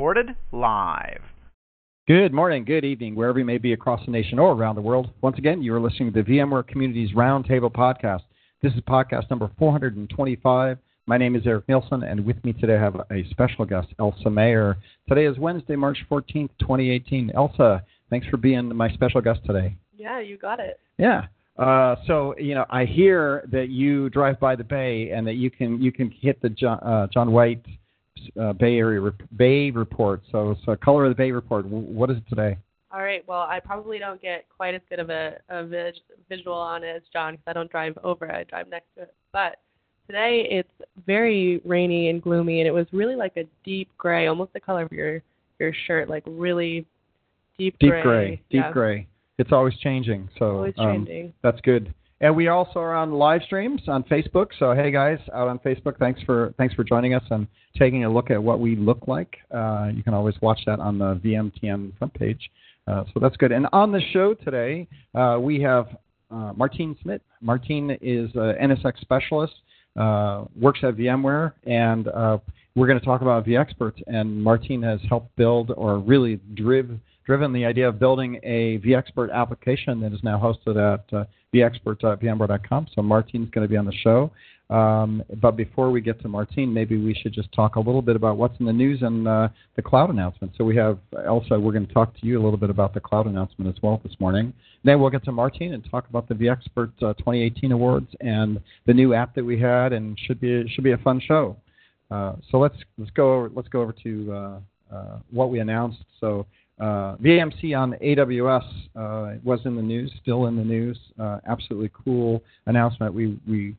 Recorded live. Good morning, good evening, wherever you may be across the nation or around the world. Once again, you are listening to the VMware Communities Roundtable Podcast. This is podcast number 425. My name is Eric Nielsen, and with me today I have a special guest, Elsa Mayer. Today is Wednesday, March 14th, 2018. Elsa, thanks for being my special guest today. Yeah, you got it. Yeah. Uh, so you know, I hear that you drive by the Bay and that you can you can hit the John, uh, John White uh, Bay Area Bay report. So, so color of the Bay report. What is it today? All right. Well, I probably don't get quite as good of a, a vis- visual on it as John because I don't drive over it. I drive next to it. But today it's very rainy and gloomy, and it was really like a deep gray, almost the color of your your shirt, like really deep deep gray. gray, deep yeah. gray. It's always changing. So Always um, changing. that's good. And we also are on live streams on Facebook. So hey guys, out on Facebook, thanks for thanks for joining us and taking a look at what we look like. Uh, you can always watch that on the VMTN front page. Uh, so that's good. And on the show today, uh, we have uh, Martijn Smit. Martijn is an NSX specialist, uh, works at VMware, and uh, we're going to talk about vExpert. And Martine has helped build or really driv, driven the idea of building a vExpert application that is now hosted at uh, vexpert.vmware.com. So Martijn's going to be on the show. Um, but before we get to Martijn, maybe we should just talk a little bit about what's in the news and uh, the cloud announcement. So we have Elsa. We're going to talk to you a little bit about the cloud announcement as well this morning. Then we'll get to Martine and talk about the vExpert uh, 2018 awards and the new app that we had, and should be should be a fun show. Uh, so let's let's go over, let's go over to uh, uh, what we announced. So. Uh, VMC on AWS uh, was in the news, still in the news. Uh, absolutely cool announcement. We we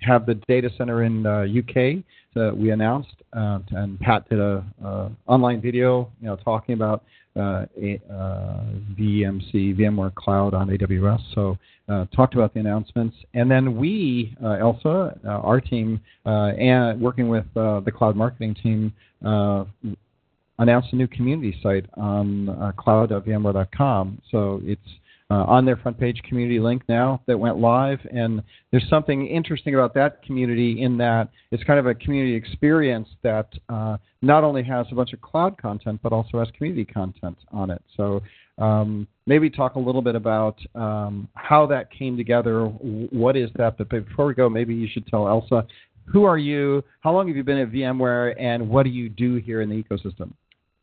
have the data center in uh, UK that we announced, uh, and Pat did a uh, online video, you know, talking about uh, a, uh, VMC VMware Cloud on AWS. So uh, talked about the announcements, and then we, Elsa, our team, and working with the cloud marketing team, announced a new community site on uh, cloud.vmware.com. So it's uh, on their front page community link now that went live. And there's something interesting about that community in that it's kind of a community experience that uh, not only has a bunch of cloud content but also has community content on it. So um, maybe talk a little bit about um, how that came together. What is that? But before we go, maybe you should tell Elsa. Who are you? How long have you been at VMware, and what do you do here in the ecosystem?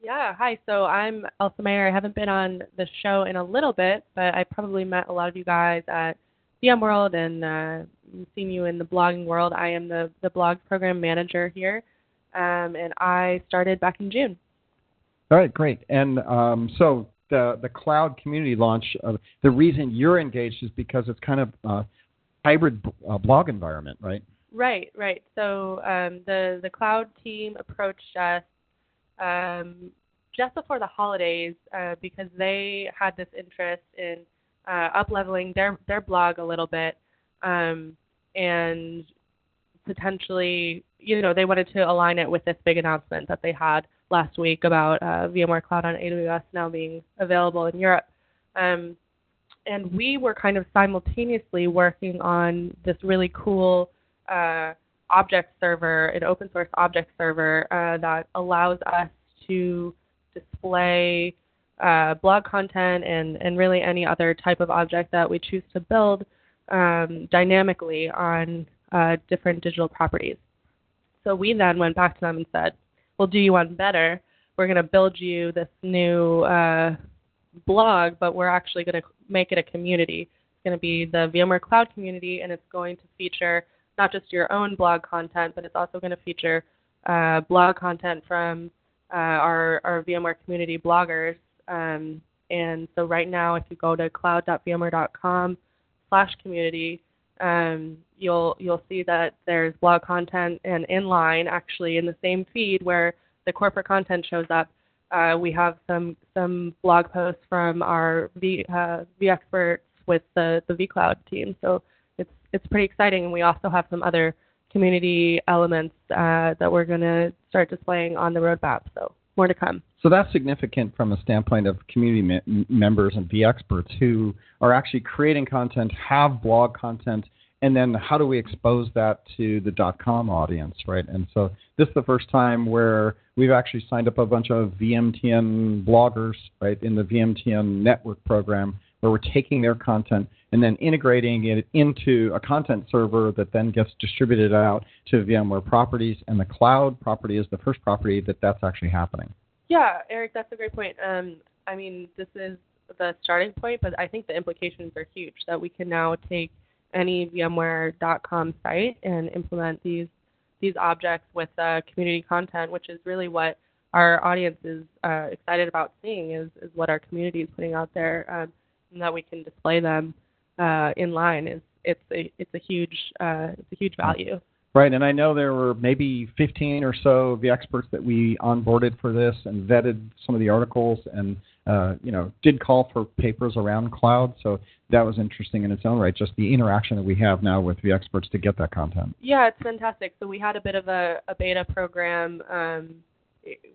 Yeah, hi. So I'm Elsa Mayer. I haven't been on the show in a little bit, but I probably met a lot of you guys at VMworld and uh, seen you in the blogging world. I am the the blog program manager here, um, and I started back in June. All right, great. And um, so the the cloud community launch. Uh, the reason you're engaged is because it's kind of a hybrid uh, blog environment, right? Right, right. So um, the the cloud team approached us um, just before the holidays uh, because they had this interest in uh, up leveling their their blog a little bit um, and potentially you know they wanted to align it with this big announcement that they had last week about uh, VMware Cloud on AWS now being available in Europe. Um, and we were kind of simultaneously working on this really cool uh, object server, an open source object server uh, that allows us to display uh, blog content and, and really any other type of object that we choose to build um, dynamically on uh, different digital properties. So we then went back to them and said, we'll do you one better. We're going to build you this new uh, blog, but we're actually going to make it a community. It's going to be the VMware Cloud community, and it's going to feature not just your own blog content, but it's also going to feature uh, blog content from uh, our, our VMware community bloggers. Um, and so right now, if you go to cloud.vmware.com slash community, um, you'll you'll see that there's blog content and inline actually in the same feed where the corporate content shows up. Uh, we have some some blog posts from our V uh, vExperts with the the vCloud team, so it's pretty exciting. And we also have some other community elements uh, that we're going to start displaying on the roadmap. So more to come. So that's significant from a standpoint of community me- members and V experts who are actually creating content, have blog content, and then how do we expose that to the .com audience, right? And so this is the first time where we've actually signed up a bunch of VMTN bloggers, right, in the VMTN network program, where we're taking their content and then integrating it into a content server that then gets distributed out to VMware properties, and the cloud property is the first property that that's actually happening. Yeah, Eric, that's a great point. Um, I mean, this is the starting point, but I think the implications are huge that we can now take any VMware.com site and implement these these objects with uh, community content, which is really what our audience is uh, excited about seeing is, is what our community is putting out there, um, and that we can display them uh, in line is it's a it's a huge uh, it's a huge value. Right, and I know there were maybe 15 or so of the experts that we onboarded for this and vetted some of the articles and uh, you know did call for papers around cloud. So that was interesting in its own right. Just the interaction that we have now with the experts to get that content. Yeah, it's fantastic. So we had a bit of a, a beta program um,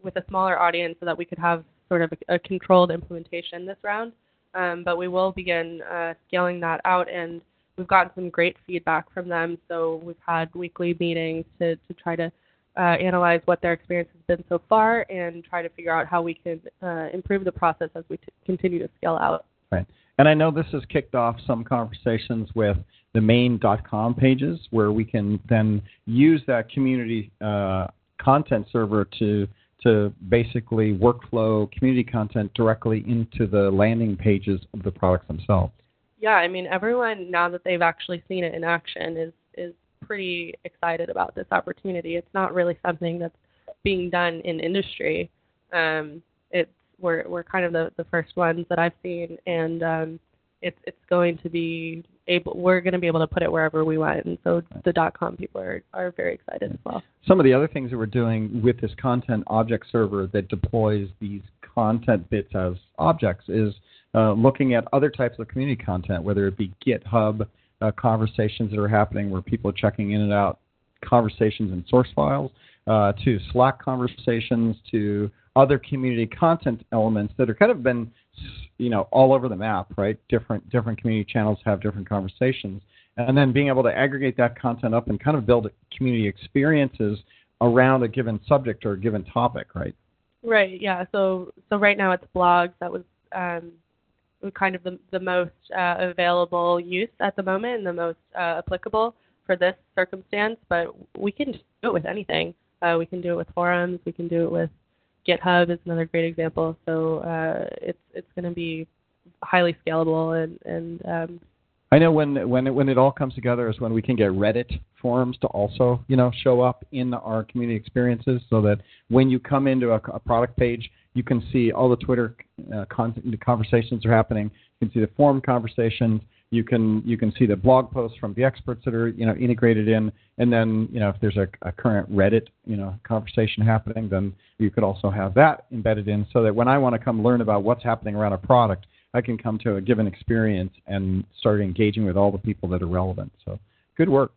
with a smaller audience so that we could have sort of a, a controlled implementation this round. Um, but we will begin uh, scaling that out and we've gotten some great feedback from them. So we've had weekly meetings to, to try to uh, analyze what their experience has been so far and try to figure out how we can uh, improve the process as we t- continue to scale out. Right. And I know this has kicked off some conversations with the main .com pages where we can then use that community uh, content server to to basically workflow community content directly into the landing pages of the products themselves yeah, I mean, everyone now that they've actually seen it in action is is pretty excited about this opportunity. It's not really something that's being done in industry. Um, it's we're we're kind of the the first ones that I've seen, and um, it's it's going to be able we're going to be able to put it wherever we want, and so the dot com people are are very excited as well. Some of the other things that we're doing with this content object server that deploys these content bits as objects is uh, looking at other types of community content, whether it be GitHub uh, conversations that are happening where people are checking in and out conversations and source files, uh, to Slack conversations, to other community content elements that are kind of been, you know, all over the map, right? Different different community channels have different conversations, and then being able to aggregate that content up and kind of build community experiences around a given subject or a given topic, right? Right. Yeah. So so right now it's blogs. That was um, kind of the, the most uh, available use at the moment and the most uh, applicable for this circumstance. But we can do it with anything. Uh, we can do it with forums. We can do it with GitHub is another great example. So uh, it's it's going to be highly scalable and and um, I know when when it, when it all comes together is when we can get Reddit forums to also you know show up in our community experiences, so that when you come into a, a product page, you can see all the Twitter uh, content, the conversations are happening. You can see the forum conversations. You can you can see the blog posts from the experts that are you know integrated in, and then you know if there's a, a current Reddit you know conversation happening, then you could also have that embedded in, so that when I want to come learn about what's happening around a product I can come to a given experience and start engaging with all the people that are relevant. So good work.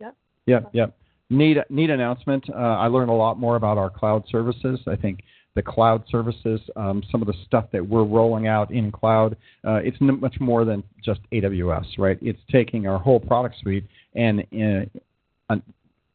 Yep. Yep. Yep. Neat, neat announcement. Uh, I learned a lot more about our cloud services. I think the cloud services, um, some of the stuff that we're rolling out in cloud, uh, it's n- much more than just AWS, right? It's taking our whole product suite and uh,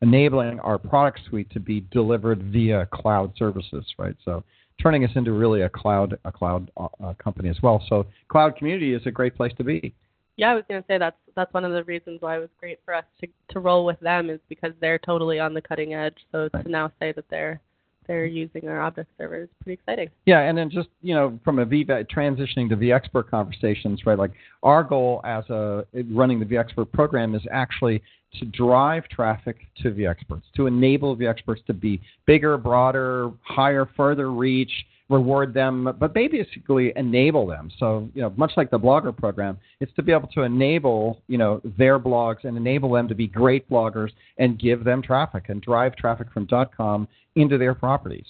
enabling our product suite to be delivered via cloud services, right? So turning us into really a cloud a cloud uh, company as well. So cloud community is a great place to be. Yeah, I was going to say that's that's one of the reasons why it was great for us to to roll with them is because they're totally on the cutting edge. So right. to now say that they're they're using our object server is pretty exciting. Yeah, and then just you know from a V transitioning to vExpert conversations, right? Like our goal as a running the vExpert program is actually to drive traffic to vExperts, to enable vExperts to be bigger, broader, higher, further reach, reward them, but they basically enable them. So, you know, much like the blogger program, it's to be able to enable, you know, their blogs and enable them to be great bloggers and give them traffic and drive traffic from .com into their properties.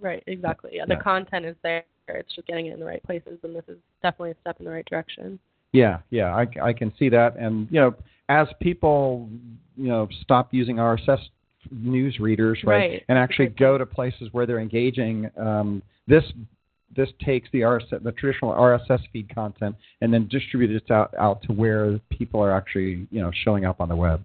Right, exactly. Yeah, the content is there. It's just getting it in the right places, and this is definitely a step in the right direction. Yeah, yeah, I, I can see that. And, you know, as people, you know, stop using RSS news readers, right, right. and actually go to places where they're engaging, um, this this takes the RSS, the traditional RSS feed content and then distributes it out, out to where people are actually, you know, showing up on the web.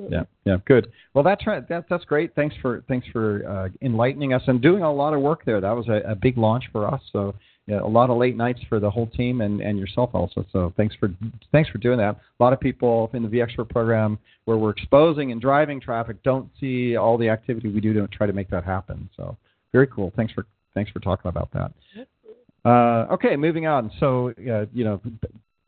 Mm-hmm. Yeah, yeah, good. Well, that's right. That, that's great. Thanks for thanks for uh, enlightening us and doing a lot of work there. That was a, a big launch for us. So a lot of late nights for the whole team and, and yourself also. So thanks for thanks for doing that. A lot of people in the vExpert program where we're exposing and driving traffic don't see all the activity we do to try to make that happen. So very cool. Thanks for thanks for talking about that. Uh, okay, moving on. So uh, you know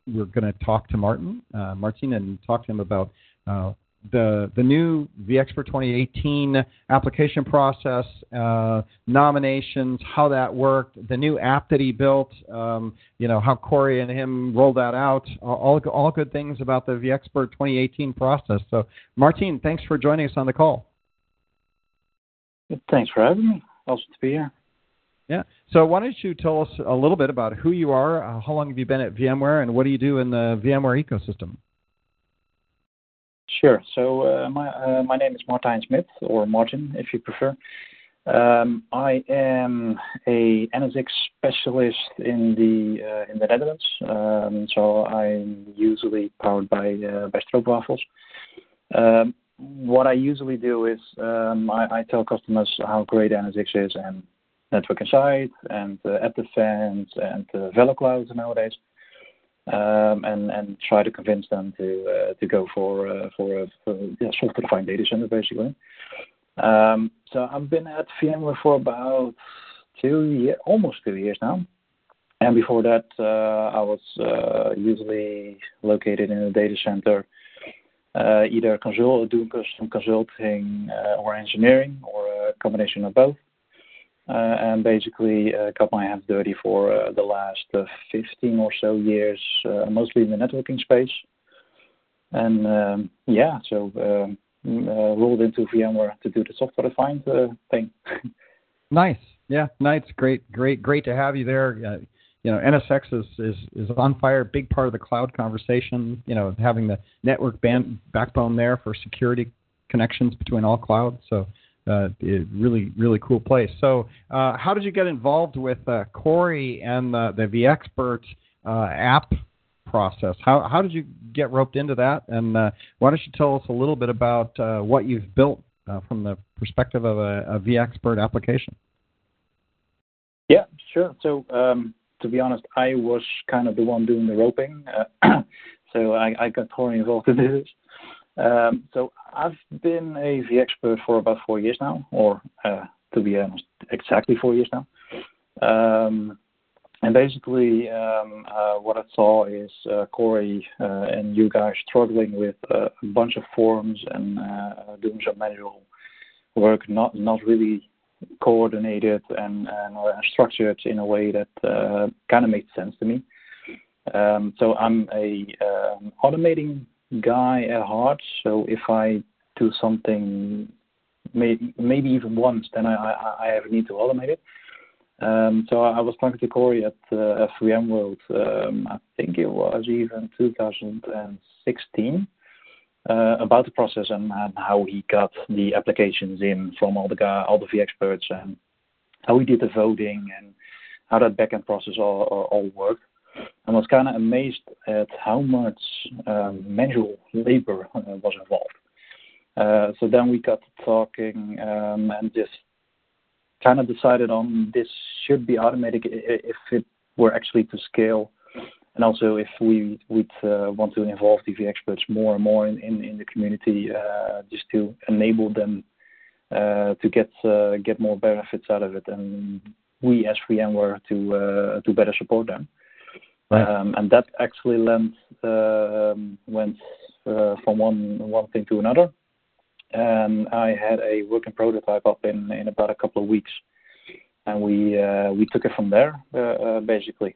we're going to talk to Martin uh, Martin and talk to him about uh, the the new vExpert 2018 application process, uh, nominations, how that worked, the new app that he built, um, you know how Corey and him rolled that out, all all good things about the vExpert 2018 process. So, Martin, thanks for joining us on the call. Thanks for having me. Awesome to be here. Yeah. So why don't you tell us a little bit about who you are, uh, how long have you been at VMware, and what do you do in the VMware ecosystem? Sure. So uh, my uh, my name is Martijn Smit, or Martin, if you prefer. Um, I am a NSX specialist in the uh, in the Netherlands. Um, so I'm usually powered by stroopwafels. Um, what I usually do is I, tell customers how great NSX is and Network Insight and AppDefense and VeloCloud nowadays and and try to convince them to uh, go for uh, a software-defined data center basically. Um, so I've been at VMware for about almost two years now. And before that, uh, I was usually located in a data center, either doing some consulting or engineering, or a combination of both. Uh, and basically uh, got my hands dirty for uh, the last 15 or so years, mostly in the networking space. And um, yeah, so um, rolled into VMware to do the software-defined thing. nice. Yeah, nice. Great, great, great to have you there. Uh, you know, NSX is, on fire. Big part of the cloud conversation. You know, having the network backbone there for security connections between all clouds. So uh, really, really cool place. So, uh, how did you get involved with uh, Corey and the, the vExpert uh, app process? How, how did you get roped into that? And uh, why don't you tell us a little bit about uh, what you've built from the perspective of a, a vExpert application? Yeah, sure. So, um, to be honest, I was kind of the one doing the roping. so I, I got Corey involved in this. Um, so I've been a vExpert for about four years now, or uh, to be honest, exactly four years now. Um, and basically, um, uh, what I saw is uh, Corey and you guys struggling with a bunch of forms and doing some manual work, not not really coordinated and, structured in a way that kind of made sense to me. So I'm a automating guy at heart. So if I do something, maybe, maybe even once, then I, I, I have a need to automate it. Um, so I was talking to Corey at uh, VMworld. Um, I think it was even 2016 uh, about the process and, and, how he got the applications in from all the guy, all the vExperts, and how he did the voting and how that backend process all, all, all worked. I was kind of amazed at how much um, manual labor uh, was involved. Uh, so then we got talking um, and just kind of decided on this should be automated if it were actually to scale, and also if we would uh, want to involve the experts more and more in, the community, just to enable them to get get more benefits out of it, and we as VMware to to better support them. Um, and that actually uh, went uh, from one one thing to another. And I had a working prototype up in about a couple of weeks. and we uh, we took it from there uh, basically.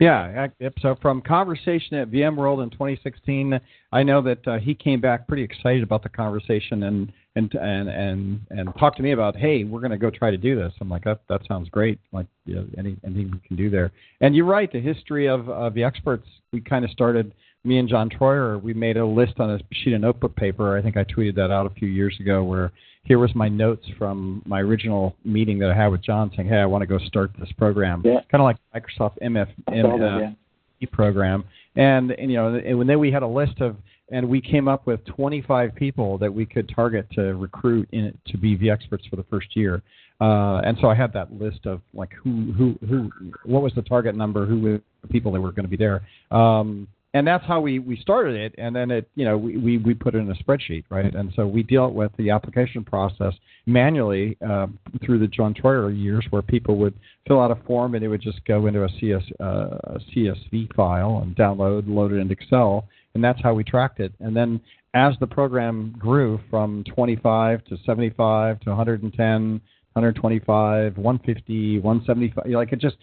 Yeah. So from conversation at VMworld in 2016, I know that uh, he came back pretty excited about the conversation and and and and and talked to me about, hey, we're going to go try to do this. I'm like, that that sounds great. Like, you know, any, anything we can do there. And you're right. The history of of the experts, we kind of started. Me and John Troyer, we made a list on a sheet of notebook paper. I think I tweeted that out a few years ago, where here was my notes from my original meeting that I had with John saying, "Hey, I want to go start this program." Yeah. Kind of like Microsoft MF M, uh, program, and, and you know, and then we had a list of, and we came up with 25 people that we could target to recruit in to be the experts for the first year. Uh, and so I had that list of like who who who what was the target number, who were the people that were going to be there. Um, and that's how we, we started it. And then it you know we, we, we put it in a spreadsheet right? And so we dealt with the application process manually uh, through the john troyer years where people would fill out a form and it would just go into a, CS, uh, a csv file and download load it into excel. And that's how we tracked it. And then as the program grew from 25 to 75 to 110 125 150 175 like it just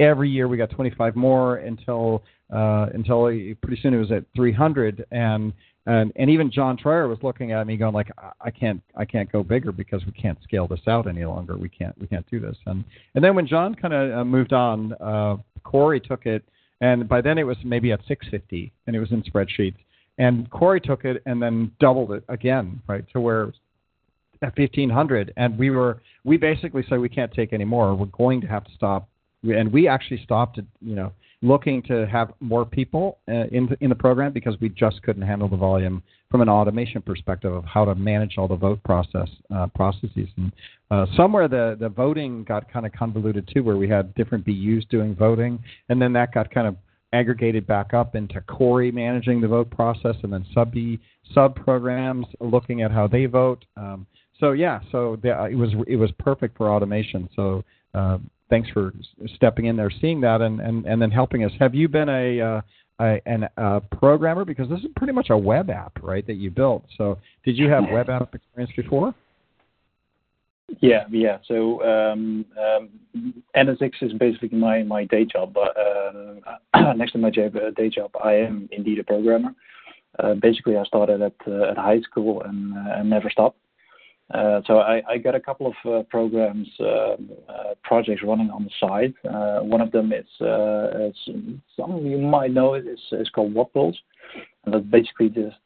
every year we got 25 more until uh, until pretty soon it was at 300 and and and even John Troyer was looking at me going like I can't I can't go bigger because we can't scale this out any longer. We can't we can't do this. And and then when John kind of uh, moved on uh, Corey took it and by then it was maybe at 650 and it was in spreadsheets. And Corey took it and then doubled it again right to where at 1500 and we were we basically said we can't take any more. We're going to have to stop and we actually stopped you know looking to have more people uh, in in the program because we just couldn't handle the volume from an automation perspective of how to manage all the vote process uh, processes. And uh, somewhere the the voting got kind of convoluted too, where we had different BUs doing voting, and then that got kind of aggregated back up into Corey managing the vote process, and then sub sub programs looking at how they vote. Um, so yeah, so the, it was it was perfect for automation. So uh, thanks for stepping in there, seeing that, and, and, and then helping us. Have you been a, uh, a an, a programmer because this is pretty much a web app, right? That you built. So did you have web app experience before? Yeah, yeah. So um, um, NSX is basically my, my day job, but uh, next to my uh, day job, I am indeed a programmer. Uh, basically, I started at uh, at high school and, uh, and never stopped. Uh, so I, got a couple of uh, programs, uh, projects running on the side. One of them is, some of you might know it, is, called WhatPulse. And that basically just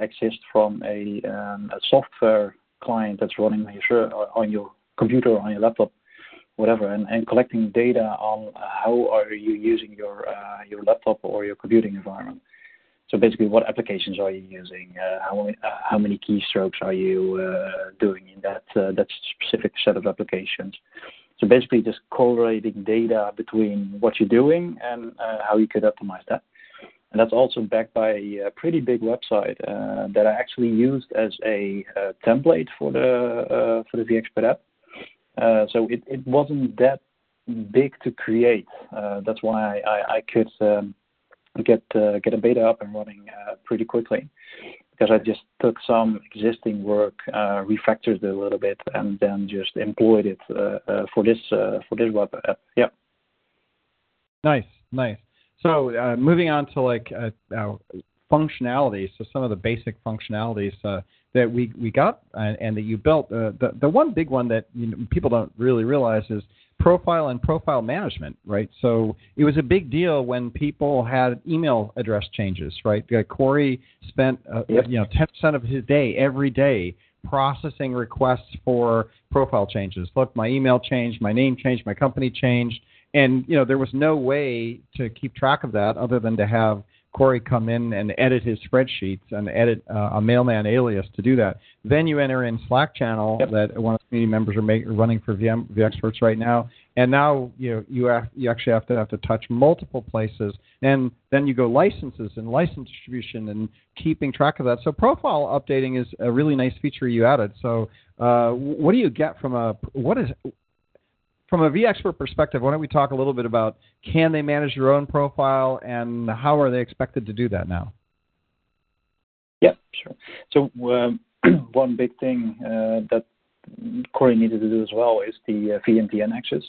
exists from a, um, a software client that's running on your, computer on your laptop, whatever, and, collecting data on how are you using your, your laptop or your computing environment. So basically, what applications are you using? Uh, how many uh, how many keystrokes are you uh, doing in that that specific set of applications? So basically, just correlating data between what you're doing and how you could optimize that. And that's also backed by a pretty big website that I actually used as a template for the for the VExpert app. so it, wasn't that big to create. that's why I could um, get uh, get a beta up and running uh, pretty quickly because I just took some existing work, uh, refactored it a little bit, and then just employed it uh, uh, for this uh, for this web app. Yeah. Nice, nice. So moving on to like functionalities, so some of the basic functionalities that we we got and, that you built. the the one big one that people don't really realize is profile and profile management, right? So it was a big deal when people had email address changes, right? Uh, Corey spent uh, yep. you know 10% of his day every day processing requests for profile changes. Look, my email changed, my name changed, my company changed, and you know there was no way to keep track of that other than to have Corey come in and edit his spreadsheets and edit uh, a mailman alias to do that. Then you enter in Slack channel yep. that one of the community members are make, running for VM, VExperts right now, and now you know, you have, you actually have to have to touch multiple places, and then you go licenses and license distribution and keeping track of that. So profile updating is a really nice feature you added. So uh, what do you get from a what is from a VExpert perspective, why don't we talk a little bit about can they manage their own profile and how are they expected to do that now? Yeah, sure. So um, one big thing uh, that Corey needed to do as well is the uh, VMTN access.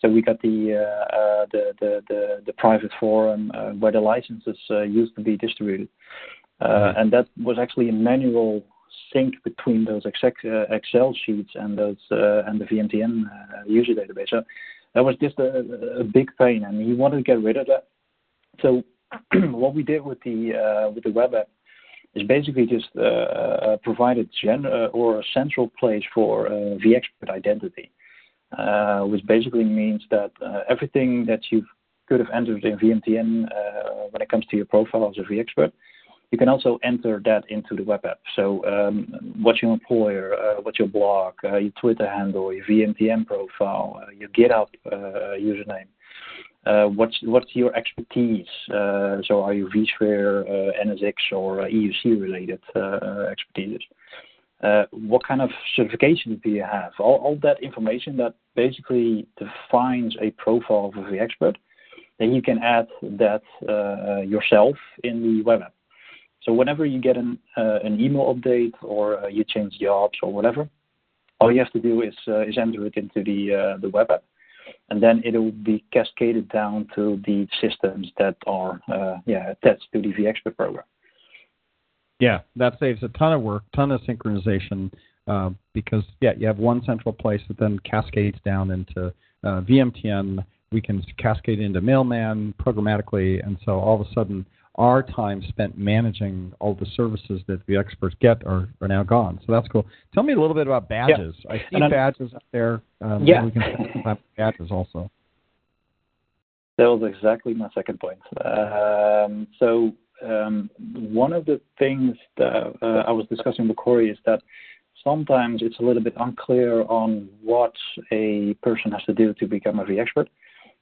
So we got the uh, uh, the, the, the the private forum uh, where the licenses uh, used to be distributed, uh, and that was actually a manual sync between those Excel sheets and those and the VMTN user database. So that was just a, big pain, and he wanted to get rid of that. So what we did with the with the web app is basically just uh, uh, provide a gen uh, or a central place for uh, vExpert identity, uh, which basically means that uh, everything that you could have entered in VMTN uh, when it comes to your profile as a vExpert, you can also enter that into the web app. So um, what's your employer, uh, what's your blog, uh, your Twitter handle, your VMTN profile, uh, your GitHub username. Uh, what's what's your expertise? Uh, so are you vSphere, uh, NSX, or EUC related expertise? What kind of certifications do you have? All all that information that basically defines a profile of the expert, then you can add that yourself in the web app. So whenever you get an an email update or you change jobs or whatever, all you have to do is is enter it into the the web app and then it will be cascaded down to the systems that are uh, yeah attached to the vExpert program. Yeah, that saves a ton of work, ton of synchronization, uh, because yeah, you have one central place that then cascades down into uh, VMTN. We can cascade into Mailman programmatically, and so all of a sudden our time spent managing all the services that the experts get are, are now gone. So that's cool. Tell me a little bit about badges. Yeah. I see badges up there. Um, yeah. We can talk badges also. That was exactly my second point. Um, so um, one of the things that uh, I was discussing with Corey is that sometimes it's a little bit unclear on what a person has to do to become a vExpert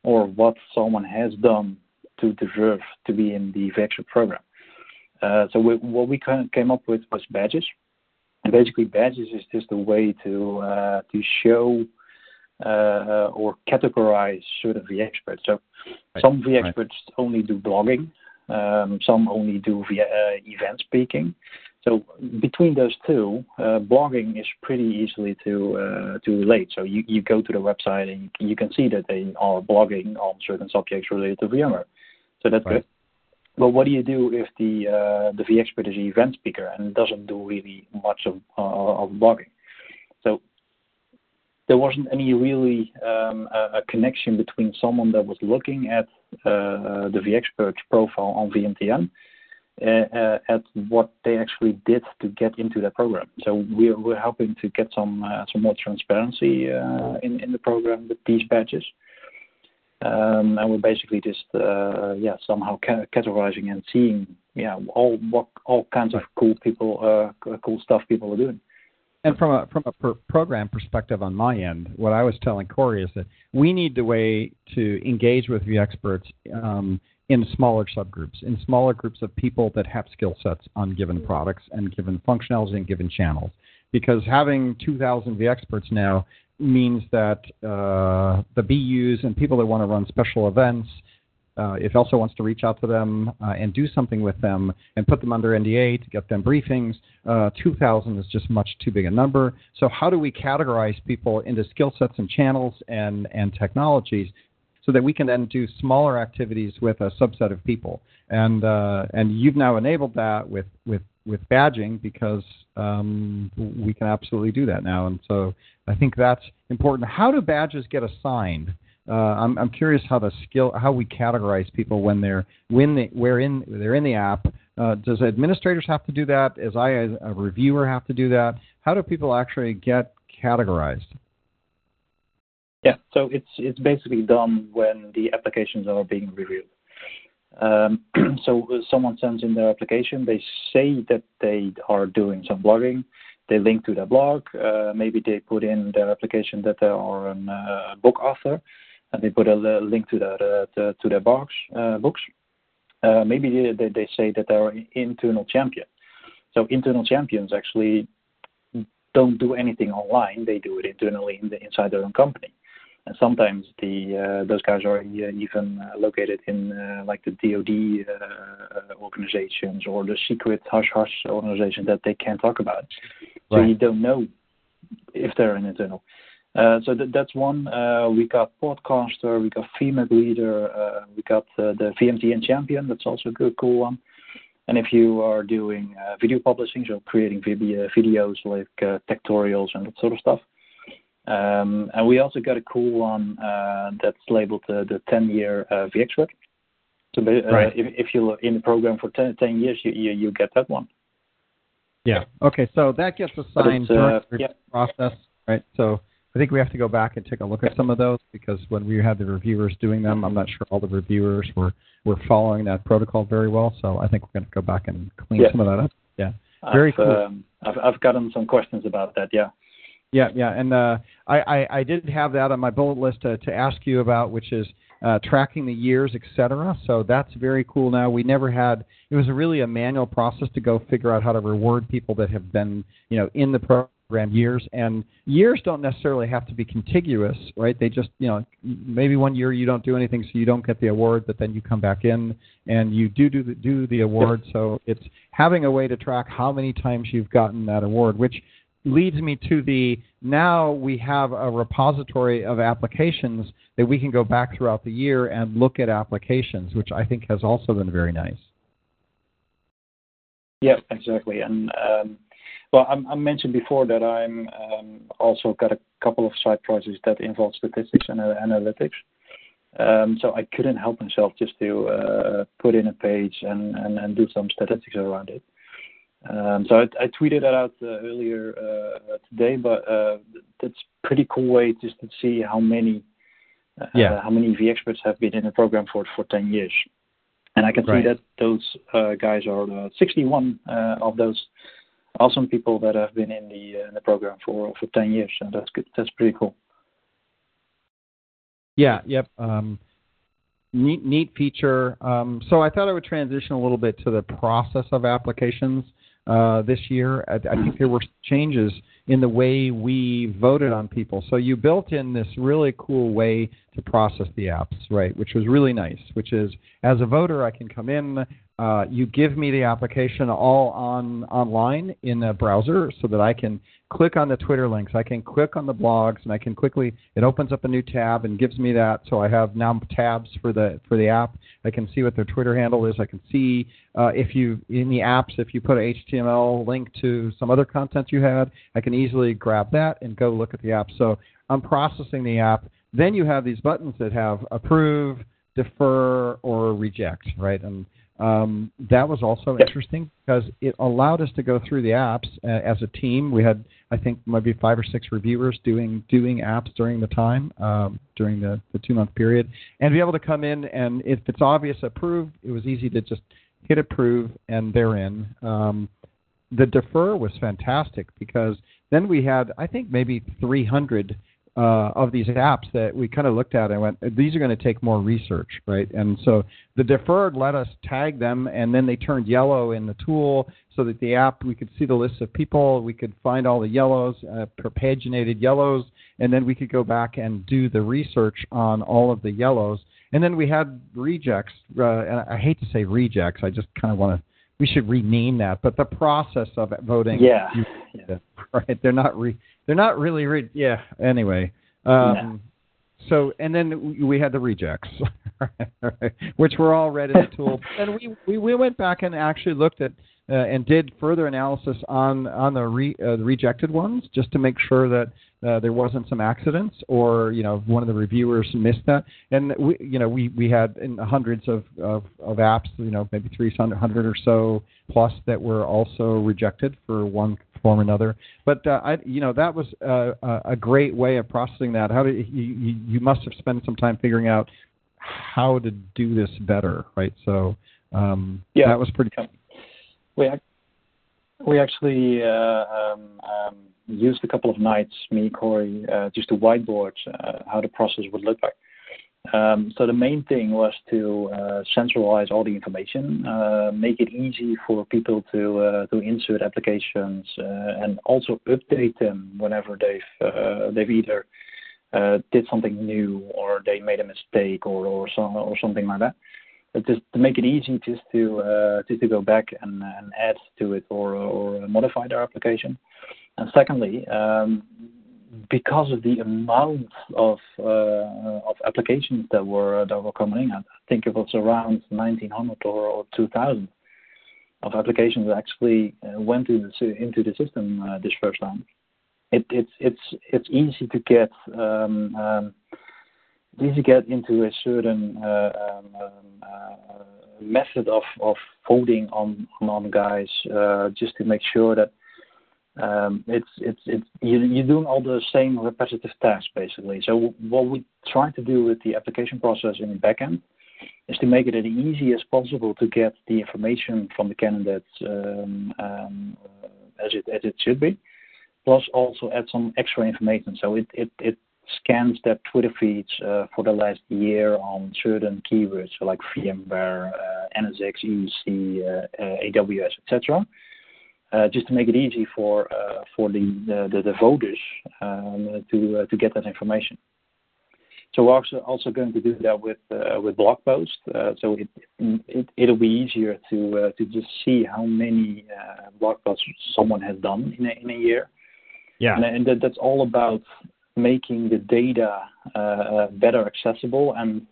or what someone has done deserve to be in the vExpert program. Uh, so we, what we kind of came up with was badges. And basically, badges is just a way to uh, to show uh, or categorize certain vExperts. So some vExperts right. only do blogging, um, some only do via, uh, event speaking. So between those two, uh, blogging is pretty easily to uh, to relate. So you, you go to the website and you, can see that they are blogging on certain subjects related to VMware. So that's good. But what do you do if the uh, the vExpert is an event speaker and doesn't do really much of uh, of blogging? So there wasn't any really um, a, a, connection between someone that was looking at uh, the vExpert profile on VMTN uh, uh, at what they actually did to get into that program. So we're we're helping to get some uh, some more transparency in in the program with these badges. Um, and we're basically just uh, yeah somehow categorizing and seeing yeah all what all kinds of cool people uh, cool stuff people are doing. And from a from a per program perspective on my end, what I was telling Corey is that we need the way to engage with vExperts um, in smaller subgroups, in smaller groups of people that have skill sets on given products and given functionalities and given channels. Because having 2,000 experts now means that uh, the BUs and people that want to run special events, uh, if Elsa wants to reach out to them uh, and do something with them and put them under NDA to get them briefings, uh, 2,000 is just much too big a number. So how do we categorize people into skill sets and channels and, and technologies so that we can then do smaller activities with a subset of people? And, uh, and you've now enabled that with, with with badging because um, we can absolutely do that now. And so I think that's important. How do badges get assigned? Uh, I'm, I'm curious how the skill, how we categorize people when they're when they where in they're in the app. Uh, does administrators have to do that? As I, as a reviewer, have to do that? How do people actually get categorized? Yeah, so it's it's basically done when the applications are being reviewed. Um, so someone sends in their application. They say that they are doing some blogging. They link to their blog. Uh, maybe they put in their application that they are a uh, book author, and they put a link to uh, their books. Maybe they, say that they are an internal champion. So internal champions actually don't do anything online. They do it internally inside their own company sometimes the uh, those guys are even uh, located in uh, like the DoD organizations or the secret hush hush organization that they can't talk about. So right. you don't know if they're an internal. Uh, that's one. Uh, we got podcaster, we got female leader, uh, we got the VMTN champion. That's also a good, cool one. And if you are doing video publishing, so creating video, videos like tutorials and that sort of stuff. Um, and we also got a cool one uh, that's labeled uh, the 10 year uh, vExpert. So if, if you're in the program for 10, 10 years, you, you, you get that one. Yeah. Okay. So that gets assigned during the process, right? So I think we have to go back and take a look at some of those because when we had the reviewers doing them, I'm not sure all the reviewers were, were following that protocol very well. So I think we're going to go back and clean some of that up. Yeah. Very I've, cool. Um, I've, I've gotten some questions about that. Yeah. Yeah, yeah, and uh, I, I, I did have that on my bullet list to, to ask you about, which is uh, tracking the years, etc. So that's very cool. Now we never had. It was really a manual process to go figure out how to reward people that have been, you know, in the program years and years don't necessarily have to be contiguous right they just you know maybe one year you don't do anything so you don't get the award but then you come back in and you do do the, do the award so it's having a way to track how many times you've gotten that award which leads me to the now we have a repository of applications that we can go back throughout the year and look at applications which i think has also been very nice yeah exactly and um, well, I, I mentioned before that I'm um, also got a couple of side projects that involve statistics and uh, analytics. Um, so I couldn't help myself just to uh, put in a page and, and, and do some statistics around it. Um, so I, I, tweeted that out uh, earlier uh, today, but uh, that's pretty cool way just to see how many uh, yeah. how many vExperts have been in the program for for 10 years. And I can right. see that those guys are 61 of those awesome people that have been in the uh, in the program for for 10 years, and that's good. That's pretty cool. Yeah. Yep. Um, neat neat feature. Um, so I thought I would transition a little bit to the process of applications uh, this year. I, I think there were changes in the way we voted on people. So you built in this really cool way to process the apps, right? Which was really nice. Which is, as a voter, I can come in, uh, you give me the application all on online in a browser so that I can click on the Twitter links, I can click on the blogs, and I can quickly. It opens up a new tab and gives me that. So I have now tabs for the for the app. I can see what their Twitter handle is. I can see uh, if you in the apps if you put an HTML link to some other content you had, I can easily grab that and go look at the app. So I'm processing the app. Then you have these buttons that have approve, defer, or reject, right? And um, that was also interesting because it allowed us to go through the apps uh, as a team. We had, I think, maybe five or six reviewers doing doing apps during the time um, during the, the two month period, and be able to come in and if it's obvious approve, it was easy to just hit approve and they're in. Um, the defer was fantastic because then we had, I think, maybe 300 uh, of these apps that we kind of looked at and went, these are going to take more research, right? And so the deferred let us tag them, and then they turned yellow in the tool so that the app we could see the list of people, we could find all the yellows, uh, paginated yellows, and then we could go back and do the research on all of the yellows. And then we had rejects. Uh, and I hate to say rejects. I just kind of want to. We should rename that. But the process of voting. Yeah. You, yeah. Right. They're not re they're not really re- yeah. Anyway, um, so and then we had the rejects, which were all read in the tool. and we, we we went back and actually looked at uh, and did further analysis on on the, re, uh, the rejected ones just to make sure that uh, there wasn't some accidents or you know one of the reviewers missed that. And we you know we we had in hundreds of of, of apps you know maybe 300 or so plus that were also rejected for one form or another. But uh, I you know that was uh, a great way of processing that. How did you, you must have spent some time figuring out how to do this better right? So um, yeah. that was pretty we we actually uh, um, um, used a couple of nights, me, Corey, uh, just to whiteboard uh, how the process would look like. Um, so the main thing was to centralize all the information, make it easy for people to to insert applications, and also update them whenever they've either did something new or they made a mistake or or, so, or something like that just to make it easy just to uh, go back and, add to it or modify their application. And secondly, um, because of the amount of uh, of applications that were that were coming in, I think it was around 1900 or, or 2000 of applications that actually uh, went into the, into the system uh, this first time. It, it's it's it's easy to get easy to get into a certain uh, um, um uh, method of voting on guys uh, just to make sure that um, it's it's it's you, you're doing all the same repetitive tasks basically. So what we try to do with the application process in the backend is to make it as easy as possible to get the information from the candidates um, as it as it should be, plus also add some extra information. It scans their Twitter feeds uh, for the last year on certain keywords, so like VMware, uh, NSX, EUC, uh, AWS, etc uh, just to make it easy for uh, for the, voters um, to uh, to get that information. So we're also also going to do that with with blog posts. so it, it it'll be easier to to just see how many blog posts someone has done in a, in a year. Yeah, and, and that, that's all about making the data uh, better accessible and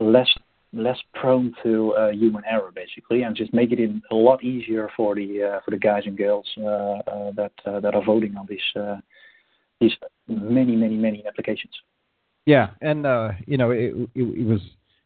less less prone to uh, human error, basically, and just make it a lot easier for the uh, for the guys and girls uh, uh that uh, that are voting on these uh, many many many applications. Yeah, and you know it, was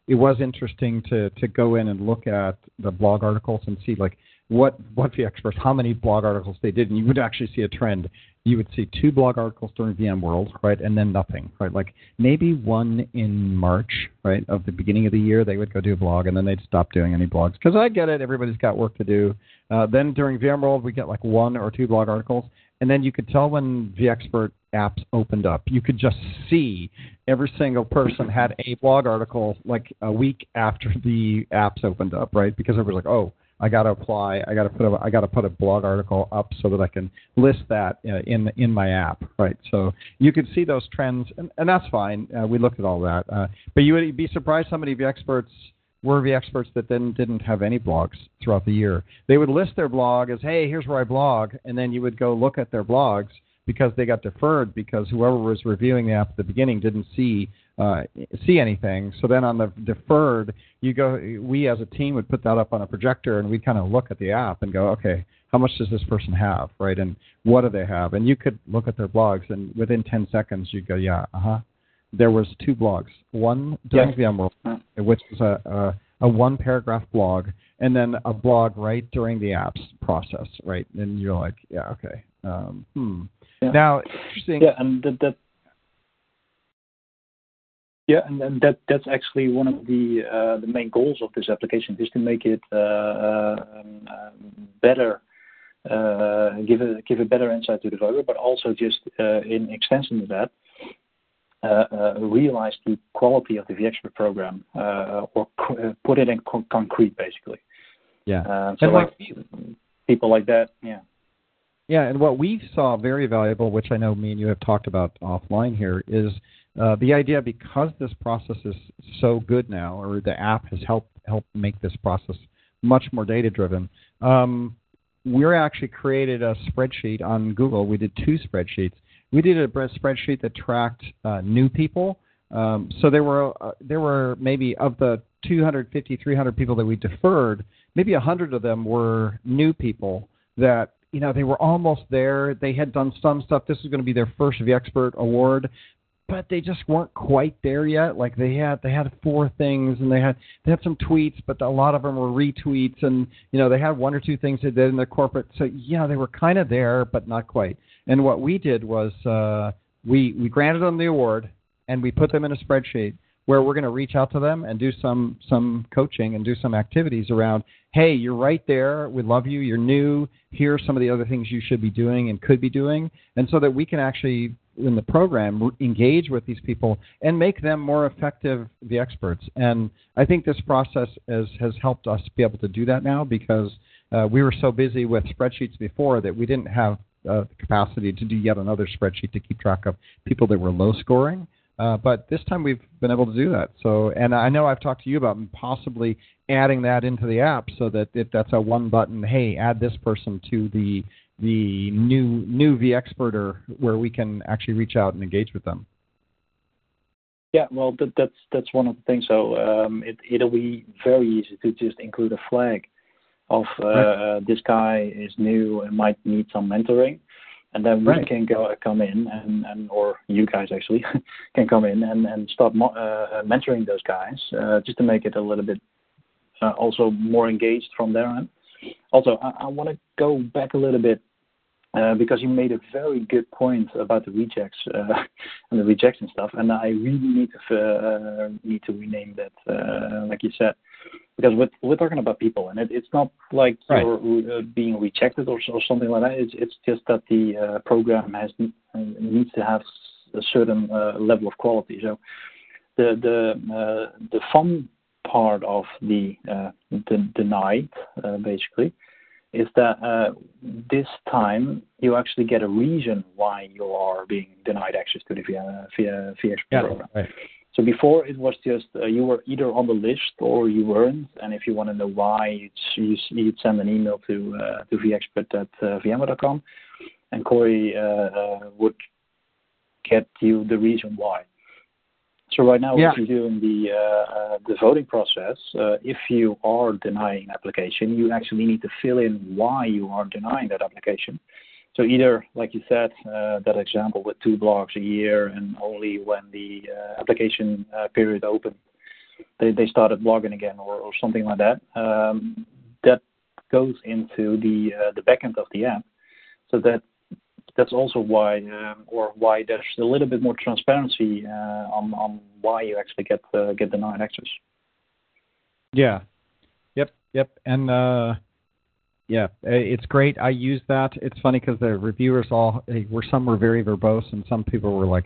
it was interesting to to go in and look at the blog articles and see like what what the experts how many blog articles they did, and you would actually see a trend you would see two blog articles during VMworld, right, and then nothing, right? Like maybe one in March, right, of the beginning of the year, they would go do a blog, and then they'd stop doing any blogs because I get it, everybody's got work to do. Uh, then during VMworld, we get like one or two blog articles, and then you could tell when vExpert apps opened up. You could just see every single person had a blog article like a week after the apps opened up, right? Because everybody's like, oh I got to apply. I got to put a I got to put a blog article up so that I can list that uh, in in my app, right? So you could see those trends, and, and that's fine. Uh, we looked at all that, uh, but you would be surprised how many of the experts were the experts that then didn't have any blogs throughout the year. They would list their blog as, "Hey, here's where I blog," and then you would go look at their blogs because they got deferred because whoever was reviewing the app at the beginning didn't see uh, see anything. So then on the deferred, you go. We as a team would put that up on a projector, and we kind of look at the app and go, okay, how much does this person have, right? And what do they have? And you could look at their blogs, and within 10 seconds, you'd go, yeah, uh huh. There was two blogs. One during yeah. VMworld, which was a, a a one paragraph blog, and then a blog right during the apps process, right? And you're like, yeah, okay. Um, hmm. Yeah. Now, interesting. Yeah, and that, that yeah, and, and that that's actually one of the uh, the main goals of this application is to make it uh, um, uh, better, uh, give a give a better insight to the voter, but also just uh, in extension to that, Uh, uh, realize the quality of the vExpert program uh, or put it in co- concrete, basically. Yeah. so like people like that, yeah. Yeah, and what we saw very valuable, which I know me and you have talked about offline here, is uh, the idea because this process is so good now, or the app has helped help make this process much more data driven. Um, we're actually created a spreadsheet on Google. We did two spreadsheets. We did a spreadsheet that tracked uh, new people. Um, so there were uh, there were maybe of the 250, 300 people that we deferred, maybe 100 of them were new people that you know they were almost there. They had done some stuff. This was going to be their first vExpert award, but they just weren't quite there yet. Like they had they had four things and they had they had some tweets, but a lot of them were retweets and you know they had one or two things they did in their corporate. So yeah, they were kind of there, but not quite. And what we did was uh, we we granted them the award and we put them in a spreadsheet where we're going to reach out to them and do some some coaching and do some activities around hey you're right there. We love you. You're new. Here are some of the other things you should be doing and could be doing. And so that we can actually in the program engage with these people and make them more effective the experts. And i think this process has has helped us be able to do that now because uh, we were so busy with spreadsheets before that we didn't have uh, the capacity to do yet another spreadsheet to keep track of people that were low scoring uh, but this time we've been able to do that. So, and I know I've talked to you about possibly adding that into the app so that if that's a one button, hey, add this person to the the new new vExperter where we can actually reach out and engage with them. Yeah, well, that, that's that's one of the things. So um, it it'll be very easy to just include a flag of uh, right. this guy is new and might need some mentoring, and then we right. can go come in and, and or you guys actually can come in and and start mo- uh, mentoring those guys uh, just to make it a little bit uh, also more engaged from their end. Also, I, I want to go back a little bit uh, because you made a very good point about the rejects uh, and the rejection stuff, and I really need to uh, need to rename that, uh, like you said, because we're, we're talking about people, and it, it's not like right. you're uh, being rejected or, or something like that. It's, it's just that the uh, program has uh, needs to have a certain uh, level of quality. So the the the fun part of the the denied basically is that uh, this time you actually get a reason why you are being denied access to the via via via yeah, program. Right. So before it was just uh, you were either on the list or you weren't, and if you want to know why, you'd, you'd send an email to uh, to vexpert at uh, vmware.com, and Corey uh, uh, would get you the reason why. So right now, yeah. if you're doing the uh, uh, the voting process, uh, if you are denying an application, you actually need to fill in why you are denying that application. So either, like you said, uh, that example with two blogs a year and only when the uh, application uh, period opened, they, started blogging again or, something like that. Um, that goes into the the backend of the app, so that that's also why um, or why there's a little bit more transparency on on why you actually get get denied access. Yeah. Yep. Yep. And yeah, uh, it's great. I use that. It's funny because the reviewers all were some were very verbose and some people were like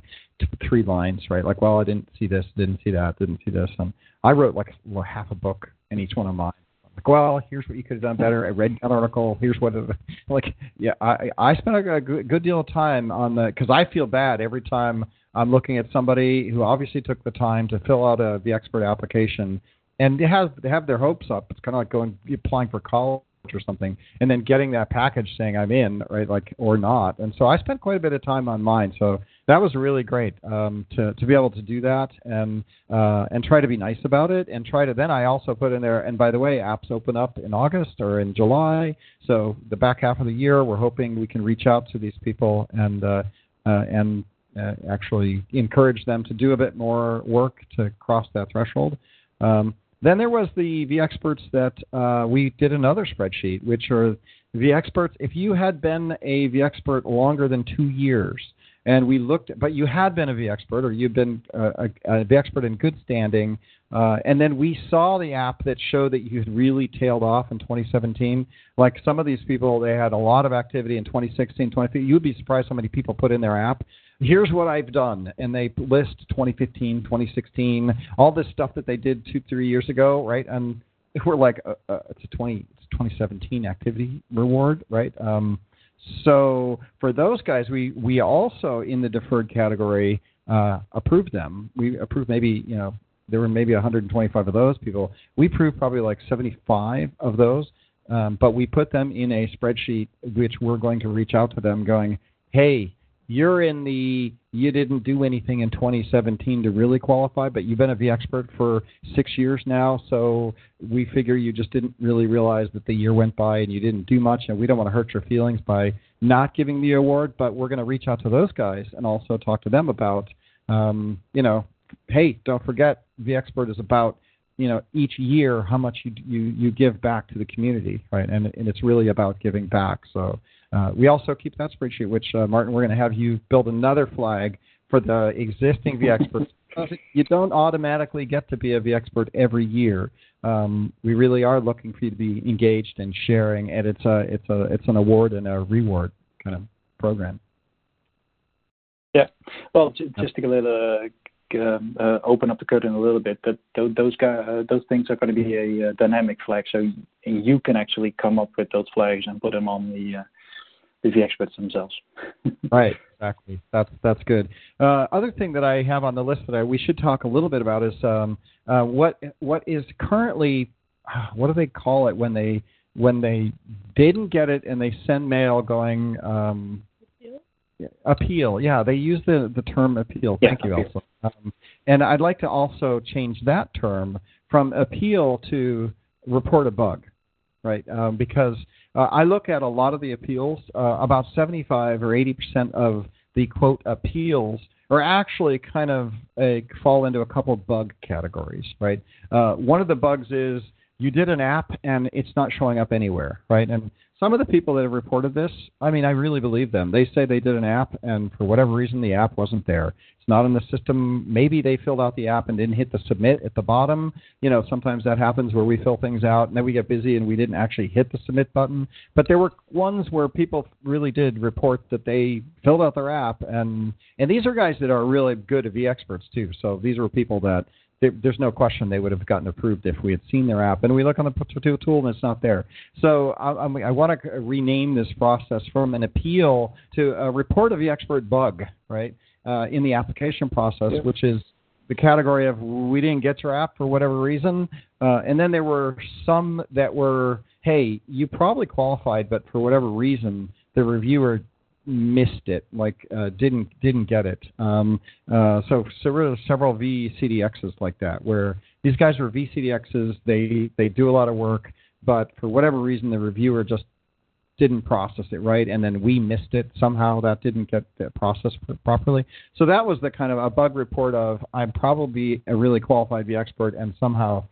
three lines, right? Like, well, I didn't see this, didn't see that, didn't see this, and I wrote like well, half a book in each one of mine like, well, here's what you could have done better. I read that article. Here's what, it, like, yeah, I I spent a good, good deal of time on the because I feel bad every time I'm looking at somebody who obviously took the time to fill out a expert application and they have they have their hopes up. It's kind of like going applying for college or something, and then getting that package saying I'm in, right? Like or not. And so I spent quite a bit of time on mine. So that was really great um, to to be able to do that and uh, and try to be nice about it and try to then I also put in there. And by the way, apps open up in August or in July. So the back half of the year, we're hoping we can reach out to these people and uh, uh, and uh, actually encourage them to do a bit more work to cross that threshold. Um, then there was the the experts that uh, we did another spreadsheet, which are the experts. If you had been a vExpert longer than two years, and we looked, but you had been a vExpert or you'd been a, a, a in good standing, uh, and then we saw the app that showed that you had really tailed off in 2017. Like some of these people, they had a lot of activity in 2016, 2015. You'd be surprised how many people put in their app here's what I've done, and they list 2015, 2016, all this stuff that they did two, three years ago, right? And we're like, uh, uh, it's a 20, it's 2017 activity reward, right? Um, so for those guys, we we also in the deferred category uh, approved them. We approved maybe you know there were maybe 125 of those people. We approved probably like 75 of those, um, but we put them in a spreadsheet which we're going to reach out to them, going, hey you're in the you didn't do anything in 2017 to really qualify, but you've been a vExpert for six years now, so we figure you just didn't really realize that the year went by and you didn't do much, and we don't want to hurt your feelings by not giving the award, but we're going to reach out to those guys and also talk to them about, um, you know, hey, don't forget, vExpert is about you know each year how much you you you give back to the community, right? And and it's really about giving back. So uh, we also keep that spreadsheet, which uh, Martijn, we're going to have you build another flag for the existing vExperts. you don't automatically get to be a vExpert every year. Um, we really are looking for you to be engaged and sharing, and it's a it's a it's an award and a reward kind of program. Yeah, well, just to little, um, uh, open up the curtain a little bit, that those guys, uh, those things are going to be a, a, dynamic flag, so you can actually come up with those flags and put them on the uh, the vExperts themselves. right, exactly. That's that's good. Uh, other thing that I have on the list that I, we should talk a little bit about is um, uh, what what is currently what do they call it when they when they didn't get it and they send mail going um, appeal. Yeah, they use the the term appeal. Yeah, Thank you, appeal. Elsa. Um, and I'd like to also change that term from appeal to report a bug, right? Um, because uh, I look at a lot of the appeals. Uh, about 75 or 80 percent of the quote appeals are actually kind of a, fall into a couple bug categories, right? Uh, one of the bugs is you did an app and it's not showing up anywhere, right? And some of the people that have reported this, I mean, I really believe them. They say they did an app and for whatever reason the app wasn't there. It's not in the system. Maybe they filled out the app and didn't hit the submit at the bottom. You know, sometimes that happens where we fill things out and then we get busy and we didn't actually hit the submit button. But there were ones where people really did report that they filled out their app and and these are guys that are really good at vExperts too. So these were people that there, there's no question they would have gotten approved if we had seen their app. And we look on the tool and it's not there. So I, I want to rename this process from an appeal to a report of the expert bug, right, uh, in the application process, Yeah. which is the category of we didn't get your app for whatever reason. Uh, and then there were some that were, hey, you probably qualified, but for whatever reason, the reviewer missed it, like uh, didn't didn't get it. Um, uh, so several several VCDXs like that, where these guys are VCDXs. They they do a lot of work, but for whatever reason, the reviewer just didn't process it right, and then we missed it somehow. That didn't get processed properly. So that was the kind of a bug report of I'm probably a really qualified vExpert, and somehow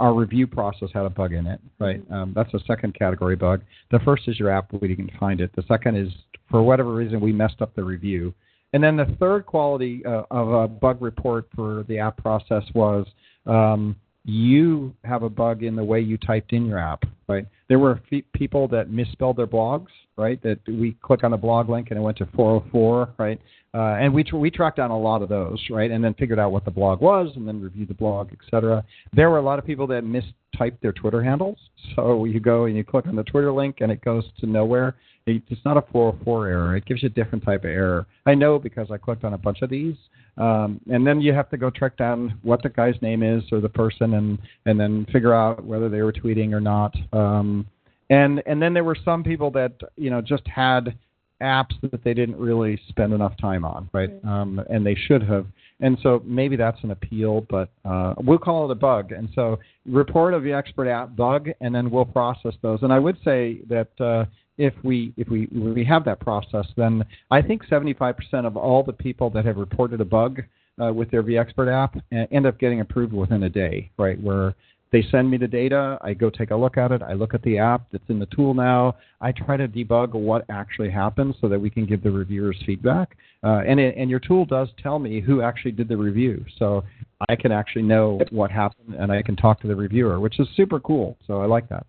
our review process had a bug in it. Right. Um, that's a second category bug. The first is your app we can find it. The second is for whatever reason we messed up the review. And then the third quality uh, of a bug report for the app process was um, you have a bug in the way you typed in your app, right? There were fe- people that misspelled their blogs, right? That we click on the blog link and it went to 404, right? Uh, and we tr- we tracked down a lot of those, right? And then figured out what the blog was, and then reviewed the blog, etc. There were a lot of people that mistyped their Twitter handles. So you go and you click on the Twitter link, and it goes to nowhere. It- It's not a 404 error. It gives you a different type of error. I know because I clicked on a bunch of these. Um, and then you have to go track down what the guy's name is or the person, and and then figure out whether they were tweeting or not. Um, and and then there were some people that you know just had apps that they didn't really spend enough time on, right? Um, and they should have. And so maybe that's an appeal, but uh, we'll call it a bug. And so report of the expert app bug, and then we'll process those. And I would say that uh, if we if we if we have that process, then I think 75% of all the people that have reported a bug uh, with their vExpert app uh, end up getting approved within a day, right? Where they send me the data, I go take a look at it, I look at the app that's in the tool now, I try to debug what actually happened so that we can give the reviewers feedback. Uh, and it, and your tool does tell me who actually did the review, so I can actually know what happened and I can talk to the reviewer, which is super cool. So I like that.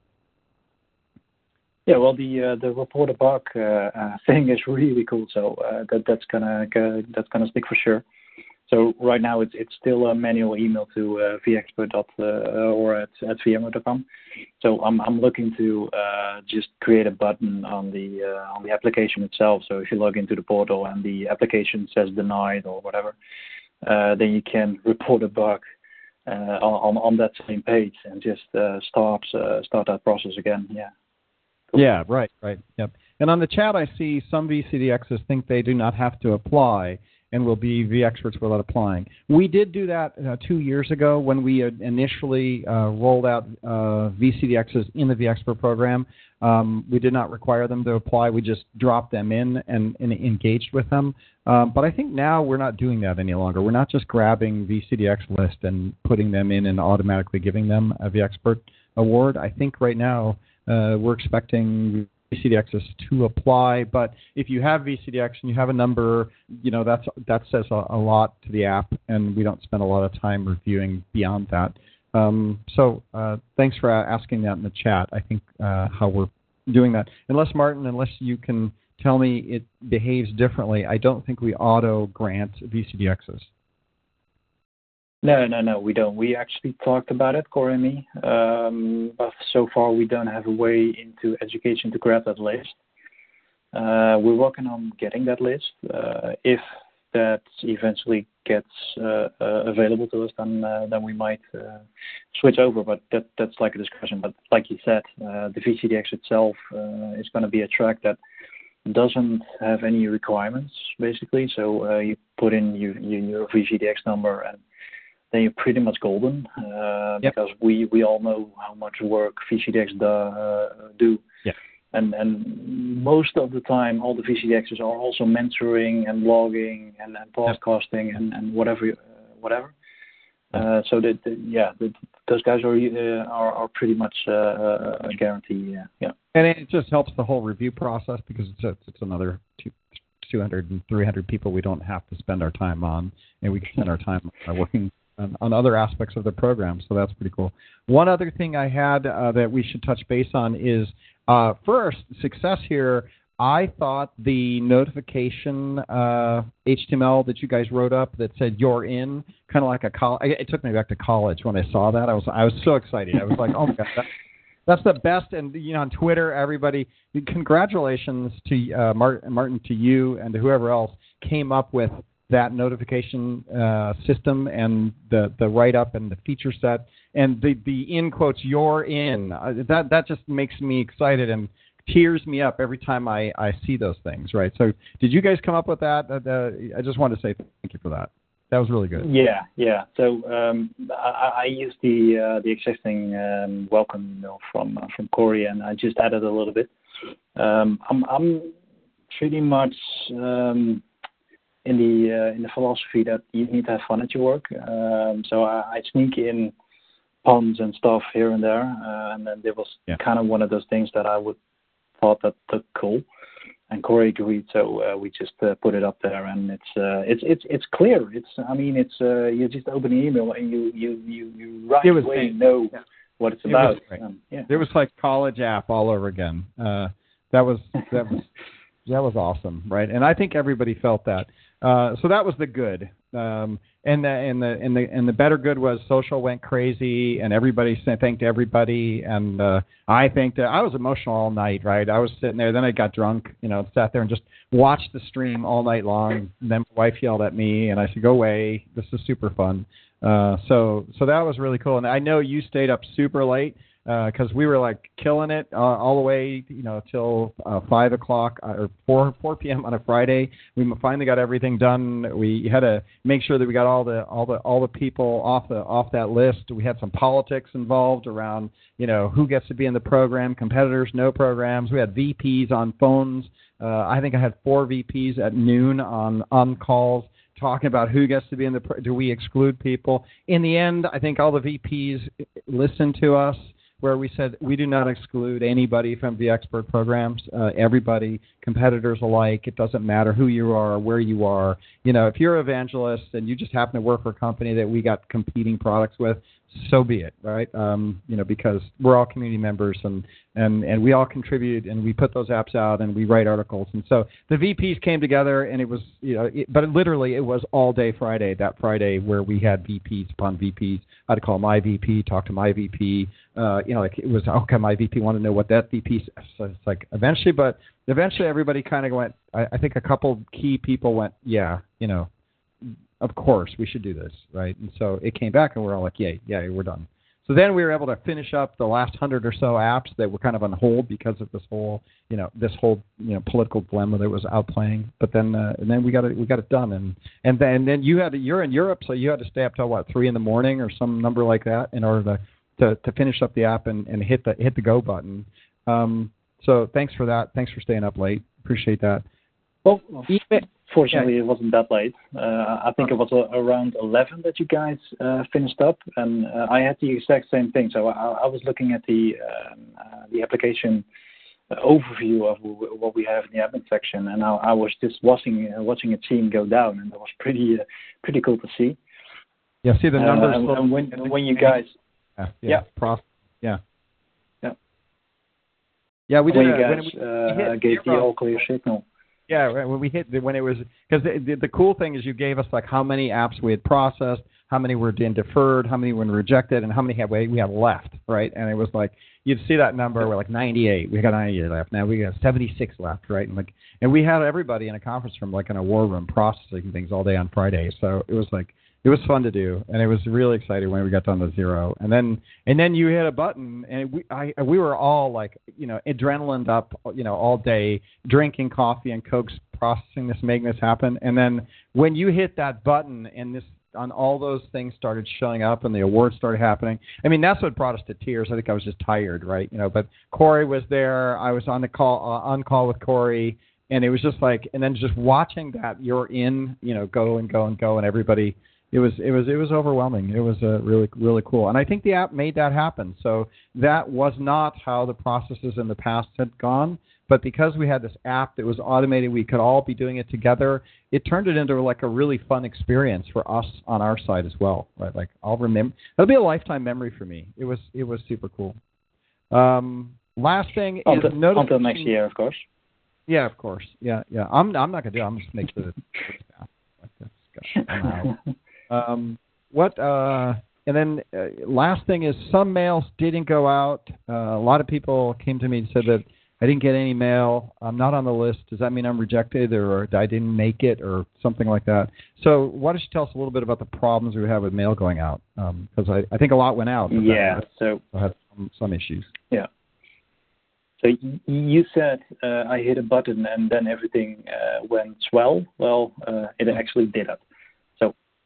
Yeah, well, the uh, the report a bug uh, uh, thing is really cool. So uh, that that's gonna go, that's gonna stick for sure. So right now it's it's still a manual email to uh, vexpert uh, or at at vmware.com. So I'm I'm looking to uh, just create a button on the uh, on the application itself. So if you log into the portal and the application says denied or whatever, uh, then you can report a bug uh, on on that same page and just uh, uh, start that process again. Yeah. Yeah, right, right. Yep. And on the chat, I see some VCDXs think they do not have to apply and will be vExperts without applying. We did do that uh, two years ago when we initially uh, rolled out uh, VCDXs in the vExpert program. Um, we did not require them to apply. We just dropped them in and, and engaged with them. Um, but I think now we're not doing that any longer. We're not just grabbing VCDX list and putting them in and automatically giving them a vExpert award. I think right now uh, we're expecting VCDXs to apply, but if you have VCDX and you have a number, you know that's that says a, a lot to the app, and we don't spend a lot of time reviewing beyond that. Um, so uh, thanks for asking that in the chat. I think uh, how we're doing that. Unless Martijn, unless you can tell me it behaves differently, I don't think we auto grant VCDXs. No, no, no, we don't. We actually talked about it, Corey and me, but so far we don't have a way into education to grab that list. Uh, we're working on getting that list. Uh, if that eventually gets uh, uh available to us, then uh, then we might uh, switch over. But that that's like a discussion. But like you said, the VCDX itself is going to be a track that doesn't have any requirements basically. So you put in you, you, your VCDX number and then you're pretty much golden uh, Yep. because we we all know how much work VCDX do, uh, do. Yeah. And and most of the time, all the VCDXs are also mentoring and blogging and, and podcasting and and whatever uh, whatever. Uh, so that that- yeah, those guys are uh, are are pretty much a guarantee. Yeah. yeah. And it just helps the whole review process because it's another two, 200 and 300 people we don't have to spend our time on, and we can spend our time working on, on other aspects of the program. So that's pretty cool. One other thing I had uh, that we should touch base on is uh, first success here. I thought the notification uh, HTML that you guys wrote up that said "you're in," kind of like a college. It took me back to college when I saw that. I was I was so excited. I was like, "Oh my god, that, that's the best!" And you know, on Twitter, everybody, congratulations to uh, Martijn, Martijn, to you and to whoever else came up with that notification uh, system and the the write up and the feature set and the the in quotes "you're in." Uh, that that just makes me excited and tears me up every time I, I see those things, right? So, did you guys come up with that? Uh, I just wanted to say thank you for that. That was really good. Yeah, yeah. So um, I, I used the uh, the existing um, welcome email from uh, from Corey, and I just added a little bit. Um, I'm I'm pretty much um, in the uh, in the philosophy that you need to have fun at your work. Um, so I, I sneak in puns and stuff here and there, uh, and then there was kind of one of those things that I would thought that looked cool. And Corey agreed, so uh, we just uh, put it up there, and it's uh, it's it's it's clear. It's I mean, it's uh, you just open the email and you you you you right away know what it's It was about. Um, yeah. It was like college app all over again. Uh, that was that was that was awesome, right? And I think everybody felt that. Uh, so that was the good. Um, and the and the and the and the better good was social went crazy and everybody thanked everybody and uh, I thanked I was emotional all night, right? I was sitting there, then I got drunk, you know, sat there and just watched the stream all night long. And then my wife yelled at me and I said, "Go away! This is super fun." Uh, so so that was really cool. And I know you stayed up super late because we were like killing it uh, all the way, you know, till uh, five o'clock uh, or four four p.m. on a Friday. We finally got everything done. We had to make sure that we got all the all the all the people off the off that list. We had some politics involved around, you know, who gets to be in the program, competitors, no programs. We had VPs on phones. Uh, I think I had four VPs at noon on on calls talking about who gets to be in the do we exclude people in the end i think all the vps listened to us where we said we do not exclude anybody from the expert programs. Uh, everybody competitors alike it doesn't matter who you are where you are. You know if you're an evangelist and you just happen to work for a company that we got competing products with so be it right um, you know because we're all community members and and and we all contribute and we put those apps out and we write articles and so the VPs came together and it was you know it, but literally it was all day Friday that Friday where we had VPs upon VPs I had to call my VP talk to my VP uh, you know like it was okay my VP wanted to know what that VP says. so it's like eventually but eventually everybody kind of went I, I think a couple key people went yeah you know of course we should do this right and so it came back and we're all like yay yeah we're done so then we were able to finish up the last hundred or so apps that were kind of on hold because of this whole, you know, this whole, you know, political dilemma that was outplaying. But then, uh, and then we got it, we got it done. And and then, and then you had to, you're in Europe, so you had to stay up till what three in the morning or some number like that in order to to, to finish up the app and, and hit the hit the go button. Um, so thanks for that. Thanks for staying up late. Appreciate that. Well, fortunately, it wasn't that late. Uh, I think it was uh, around 11 that you guys uh, finished up, and uh, I had the exact same thing. So I, I was looking at the um, uh, the application uh, overview of what we have in the admin section, and I, I was just watching uh, watching a team go down, and that was pretty uh, pretty cool to see. Yeah, see the Uh, numbers. and, and when when you guys yeah, yeah, yeah. prof- yeah, Yeah. yeah. We did when a- you when guys we- uh, hit gave the all clear signal. Yeah, when we hit when it was because the, the, the cool thing is you gave us like how many apps we had processed, how many were in deferred, how many were rejected, and how many had we, we had left, right? And it was like you'd see that number. We're like 98. We got 98 left. Now we got 76 left, right? And like, and we had everybody in a conference room, like in a war room, processing things all day on Friday. So it was like it was fun to do, and it was really exciting when we got down to zero. And then and then you hit a button, and we I we were all like you know adrenaline up, you know, all day drinking coffee and cokes, processing this, making this happen. And then when you hit that button, and this on all those things started showing up and the awards started happening. I mean, that's what brought us to tears. I think I was just tired, right? You know, but Corey was there. I was on the call uh, on call with Corey, and it was just like, and then just watching that you're in, you know, go and go and go, and everybody. It was it was it was overwhelming. It was uh, really really cool, and I think the app made that happen. So that was not how the processes in the past had gone. But because we had this app that was automated, we could all be doing it together. It turned it into like a really fun experience for us on our side as well. Right? Like I'll remember. It'll be a lifetime memory for me. It was it was super cool. Um, last thing until, is notice until next year, of course. Yeah, of course. Yeah, yeah. I'm I'm not gonna do. It. I'm just make sure that. um, what? Uh, and then uh, last thing is some mails didn't go out. Uh, a lot of people came to me and said that I didn't get any mail. I'm not on the list. Does that mean I'm rejected or I didn't make it or something like that? So why don't you tell us a little bit about the problems we have with mail going out? Because um, I, I think a lot went out. Yeah. So I had some, some issues. Yeah. So you said uh, I hit a button and then everything uh, went swell. Well, uh, it actually didn't.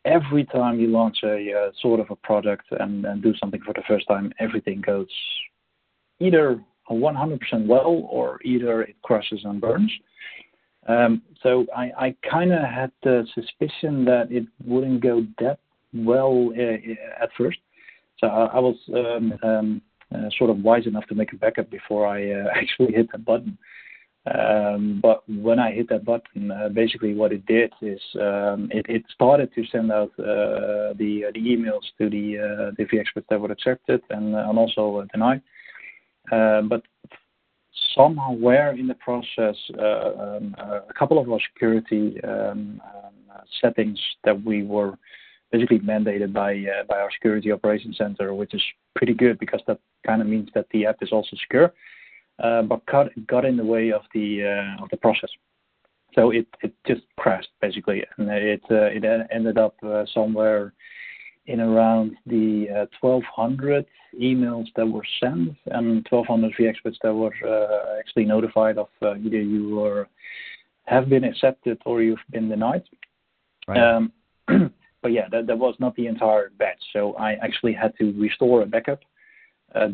Every time you launch a uh, sort of a product and, do something for the first time, everything goes either 100% well or either it crushes and burns. Um, so I, kind of had the suspicion that it wouldn't go that well uh, at first. So I, was um, um, uh, sort of wise enough to make a backup before I uh, actually hit that button. Um, but when I hit that button, uh, basically what it did is um, it, started to send out uh, the the emails to the uh, the experts that were accepted and, and also denied. Uh, but somewhere in the process, uh, um, uh, a couple of our security settings that we were basically mandated by by our security operations center, which is pretty good because that kind of means that the app is also secure, but got got in the way of the of the process. So it it just crashed basically, and it it ended up somewhere in around the uh, 1,200 emails that were sent and 1,200 vExperts that were uh, actually notified of uh, either you were, have been accepted or you've been denied. Right. Um, but yeah, that, that was not the entire batch. So I actually had to restore a backup, uh,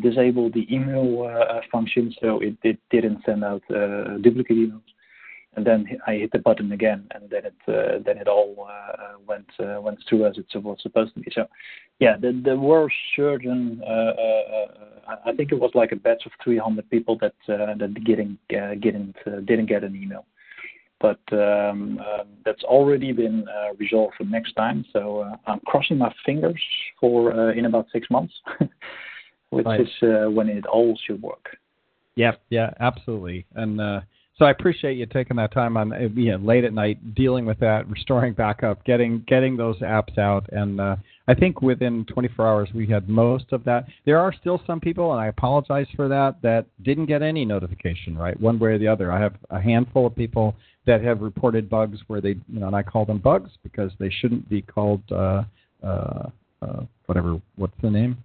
disable the email uh, function so it, didn't send out uh, duplicate emails and then I hit the button again, and then it uh, then it all uh, went uh, went through as it was supposed to be. So, yeah, there, were certain. Uh, uh, uh, I think it was like a batch of 300 people that that getting getting didn't get an email, but um, that's already been resolved for next time. So I'm crossing my fingers for in about six months, which right. is when it all should work. Yeah, yeah, absolutely, and so I appreciate you taking that time on uh, you know, late at night dealing with that, restoring backup, getting getting those apps out, and uh, I think within 24 hours we had most of that. There are still some people, and I apologize for that, that didn't get any notification, right, one way or the other. I have a handful of people that have reported bugs where they, you know, and I call them bugs because they shouldn't be called uh, uh, uh, whatever. What's the name?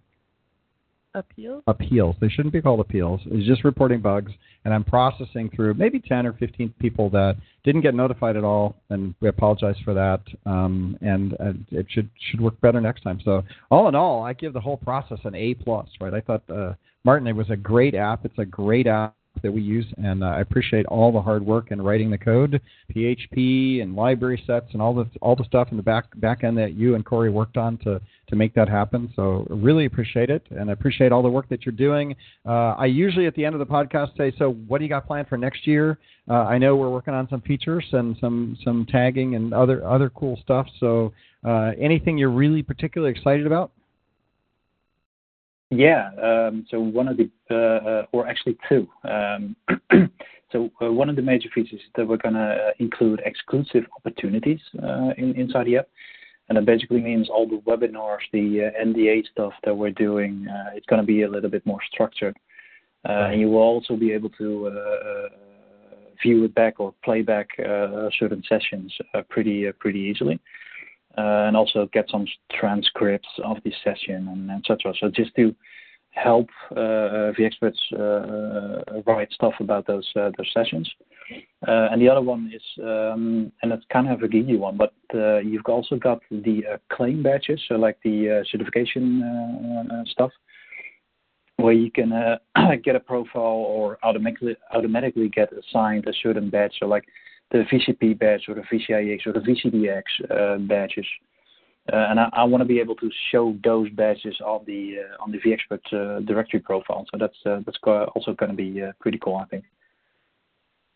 Appeals? Appeals. They shouldn't be called appeals. It's just reporting bugs, and I'm processing through maybe 10 or 15 people that didn't get notified at all, and we apologize for that. Um, and, it should should work better next time. So all in all, I give the whole process an A plus. Right? I thought uh, Martijn, it was a great app. It's a great app that we use, and uh, I appreciate all the hard work in writing the code, PHP and library sets, and all the all the stuff in the back back end that you and Corey worked on to to make that happen. So really appreciate it, and I appreciate all the work that you're doing. Uh, I usually at the end of the podcast say, so what do you got planned for next year? Uh, I know we're working on some features and some some tagging and other other cool stuff. So uh, anything you're really particularly excited about? Yeah. Um, so one of the, uh, uh, or actually two. Um, so uh, one of the major features is that we're going to include exclusive opportunities uh, in, inside the app. And that basically means all the webinars, the uh, NDA stuff that we're doing, uh, it's going to be a little bit more structured. Uh, and you will also be able to uh, view it back or play back certain sessions pretty pretty easily. And also get some transcripts of the session and etc. So just to help uh, experts uh, write stuff about those uh, sessions. Uh, and the other one is, um, and it's kind of a geeky one, but uh, you've also got the uh, claim badges, so like the certification stuff, where you can get a profile or automatically automatically get assigned a certain badge, so like the VCP badge or the VCIX or the VCDX badges. Uh, and I, I want to be able to show those badges on the uh, on the vExpert uh, directory profile. So that's that's also going to be pretty cool, I think.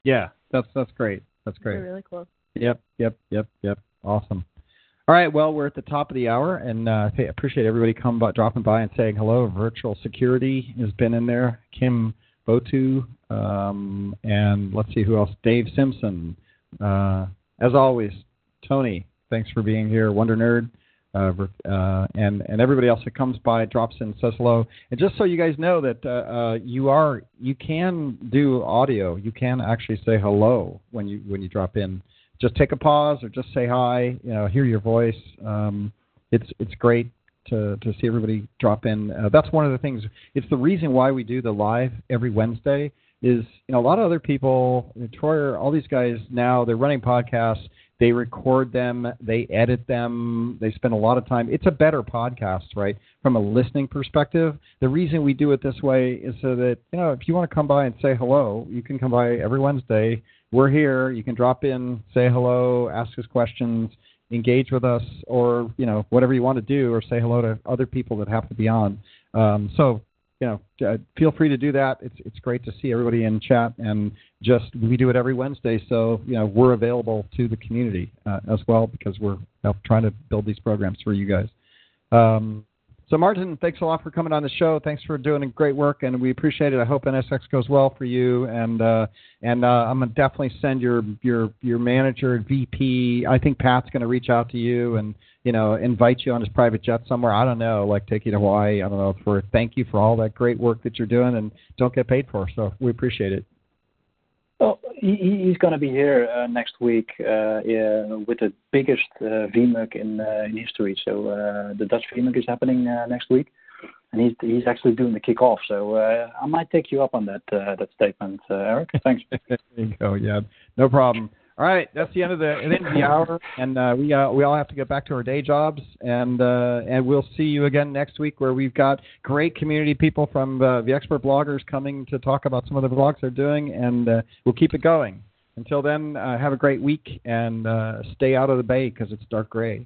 Yeah, that's that's great. That's great. That's really cool. Yep, yep, yep, yep. Awesome. All right, well, we're at the top of the hour, and uh, I appreciate everybody coming by, dropping by and saying hello. Virtual Security has been in there. Kim Bottu, um, and let's see who else. Dave Simpson. Uh, as always, Tony, thanks for being here. Wonder Nerd uh, uh, and and everybody else that comes by drops in says hello. And just so you guys know that uh, uh, you are you can do audio. You can actually say hello when you when you drop in. Just take a pause or just say hi. You know, hear your voice. Um, it's it's great to to see everybody drop in. Uh, that's one of the things. It's the reason why we do the live every Wednesday. Is you know a lot of other people, Troyer, all these guys now they're running podcasts they record them, they edit them, they spend a lot of time. It's a better podcast, right? From a listening perspective. The reason we do it this way is so that, you know, if you want to come by and say hello, you can come by every Wednesday. We're here. You can drop in, say hello, ask us questions, engage with us, or, you know, whatever you want to do, or say hello to other people that have to be on. Um, so you know, uh, feel free to do that. It's it's great to see everybody in chat, and just we do it every Wednesday, so you know we're available to the community uh, as well because we're trying to build these programs for you guys. Um, so Martijn, thanks a lot for coming on the show. Thanks for doing great work, and we appreciate it. I hope NSX goes well for you, and uh, and uh, I'm gonna definitely send your your your manager VP. I think Pat's gonna reach out to you and you know, invite you on his private jet somewhere. I don't know, like take you to Hawaii. I don't know for thank you for all that great work that you're doing and don't get paid for. So we appreciate it. Well, he, he's going to be here uh, next week uh, yeah, with the biggest uh, VMUG in, uh, in history. So uh, the Dutch VMUG is happening uh, next week, and he's he's actually doing the kickoff. So uh, I might take you up on that that statement, Eric. Thanks. there you go. Yeah, no problem. All right, that's the end of the end of the hour, and uh, we uh, we all have to get back to our day jobs, and uh, and we'll see you again next week, where we've got great community people from uh, expert bloggers coming to talk about some of the blogs they're doing, and uh, we'll keep it going. Until then, uh, have a great week and stay out of the bay because it's dark gray.